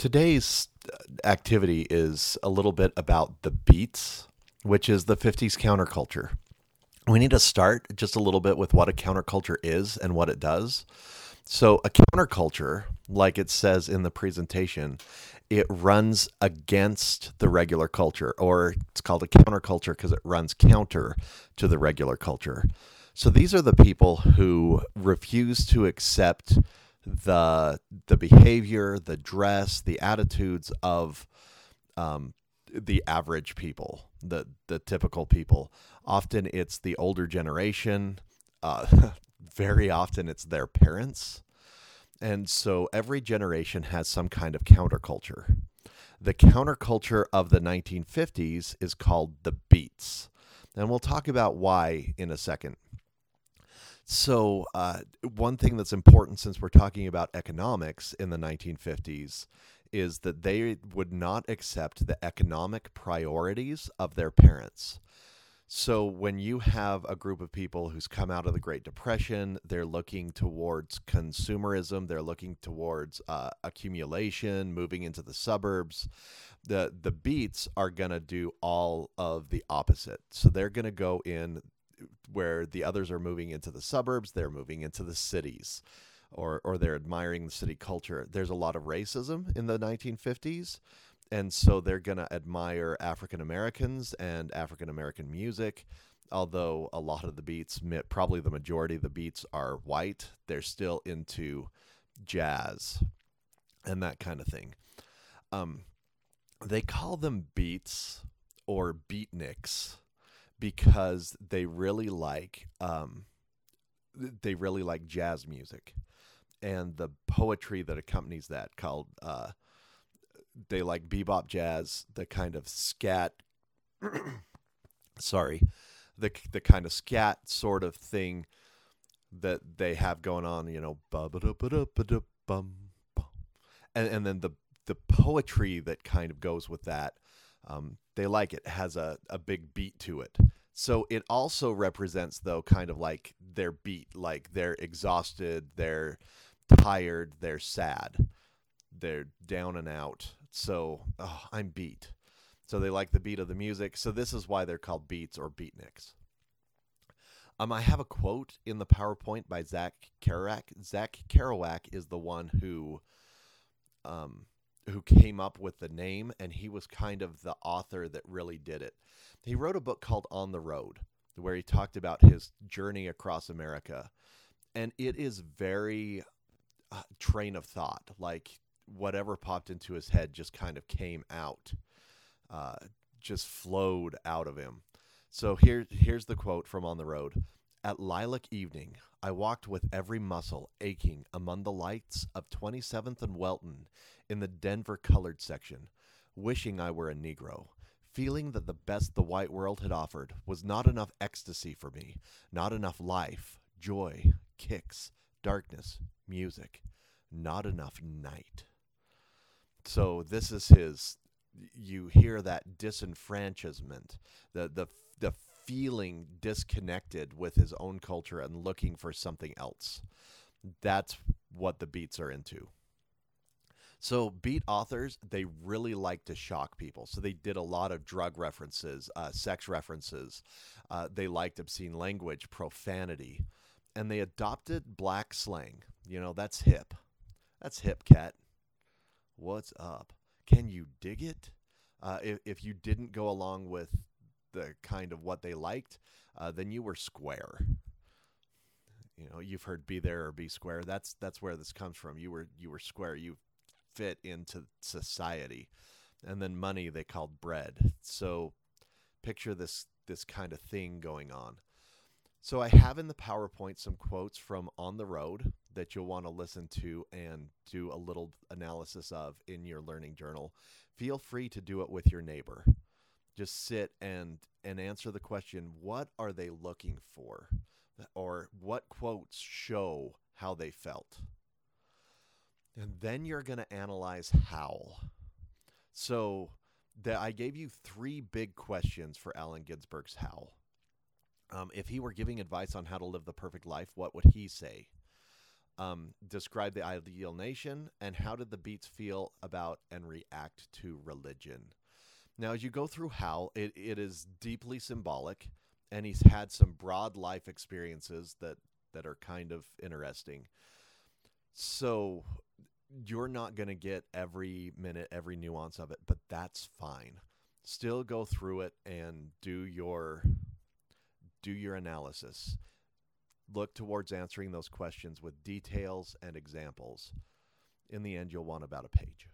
Today's activity is a little bit about the beats, which is the 50s counterculture. We need to start just a little bit with what a counterculture is and what it does. So, a counterculture, like it says in the presentation, it runs against the regular culture, or it's called a counterculture because it runs counter to the regular culture. So, these are the people who refuse to accept the the behavior, the dress, the attitudes of um, the average people, the the typical people. Often it's the older generation. Uh, very often it's their parents, and so every generation has some kind of counterculture. The counterculture of the 1950s is called the Beats, and we'll talk about why in a second. So, uh, one thing that's important since we're talking about economics in the 1950s is that they would not accept the economic priorities of their parents. So, when you have a group of people who's come out of the Great Depression, they're looking towards consumerism, they're looking towards uh, accumulation, moving into the suburbs. The, the beats are going to do all of the opposite. So, they're going to go in where the others are moving into the suburbs, they're moving into the cities, or or they're admiring the city culture. There's a lot of racism in the 1950s, and so they're going to admire African Americans and African American music. Although a lot of the beats, probably the majority of the beats are white, they're still into jazz and that kind of thing. Um, they call them beats or beatniks because they really like um, they really like jazz music. And the poetry that accompanies that called uh, they like bebop jazz the kind of scat sorry the the kind of scat sort of thing that they have going on you know and and then the the poetry that kind of goes with that um, they like it. it has a, a big beat to it. So it also represents though kind of like their beat like they're exhausted they're tired they're sad they're down and out. So oh, i'm beat. So they like the beat of the music. So this is why they're called beats or beatniks. Um, I have a quote in the PowerPoint by Jack Kerouac. Jack Kerouac is the one who um, who came up with the name, and he was kind of the author that really did it. He wrote a book called On the Road, where he talked about his journey across America, and it is very uh, train of thought, like whatever popped into his head just kind of came out, uh, just flowed out of him. So here, here's the quote from On the Road. At lilac evening, I walked with every muscle aching among the lights of 27th and Welton in the Denver colored section, wishing I were a Negro, feeling that the best the white world had offered was not enough ecstasy for me, not enough life, joy, kicks, darkness, music, not enough night. So this is his you hear that disenfranchisement, the the the feeling disconnected with his own culture and looking for something else. That's what the beats are into. So beat authors, they really like to shock people. So they did a lot of drug references, uh, sex references. Uh, they liked obscene language, profanity, and they adopted black slang. You know, that's hip. That's hip, cat. What's up? Can you dig it? Uh, if, if you didn't go along with the kind of what they liked, uh, then you were square. You know, you've heard "be there" or "be square." That's that's where this comes from. You were you were square. You fit into society. And then money they called bread. So picture this this kind of thing going on. So I have in the PowerPoint some quotes from On the Road that you'll want to listen to and do a little analysis of in your learning journal. Feel free to do it with your neighbor. Just sit and and answer the question, what are they looking for? Or what quotes show how they felt? And then you're going to analyze Howl. So that I gave you three big questions for Allen Ginsberg's Howl. Um, if he were giving advice on how to live the perfect life, what would he say? Um, describe the ideal nation and how did the beats feel about and react to religion. Now, as you go through Howl, it, it is deeply symbolic, and he's had some broad life experiences that that are kind of interesting. So you're not going to get every minute, every nuance of it, but that's fine. Still go through it and do your do your analysis. Look towards answering those questions with details and examples. In the end, you'll want about a page.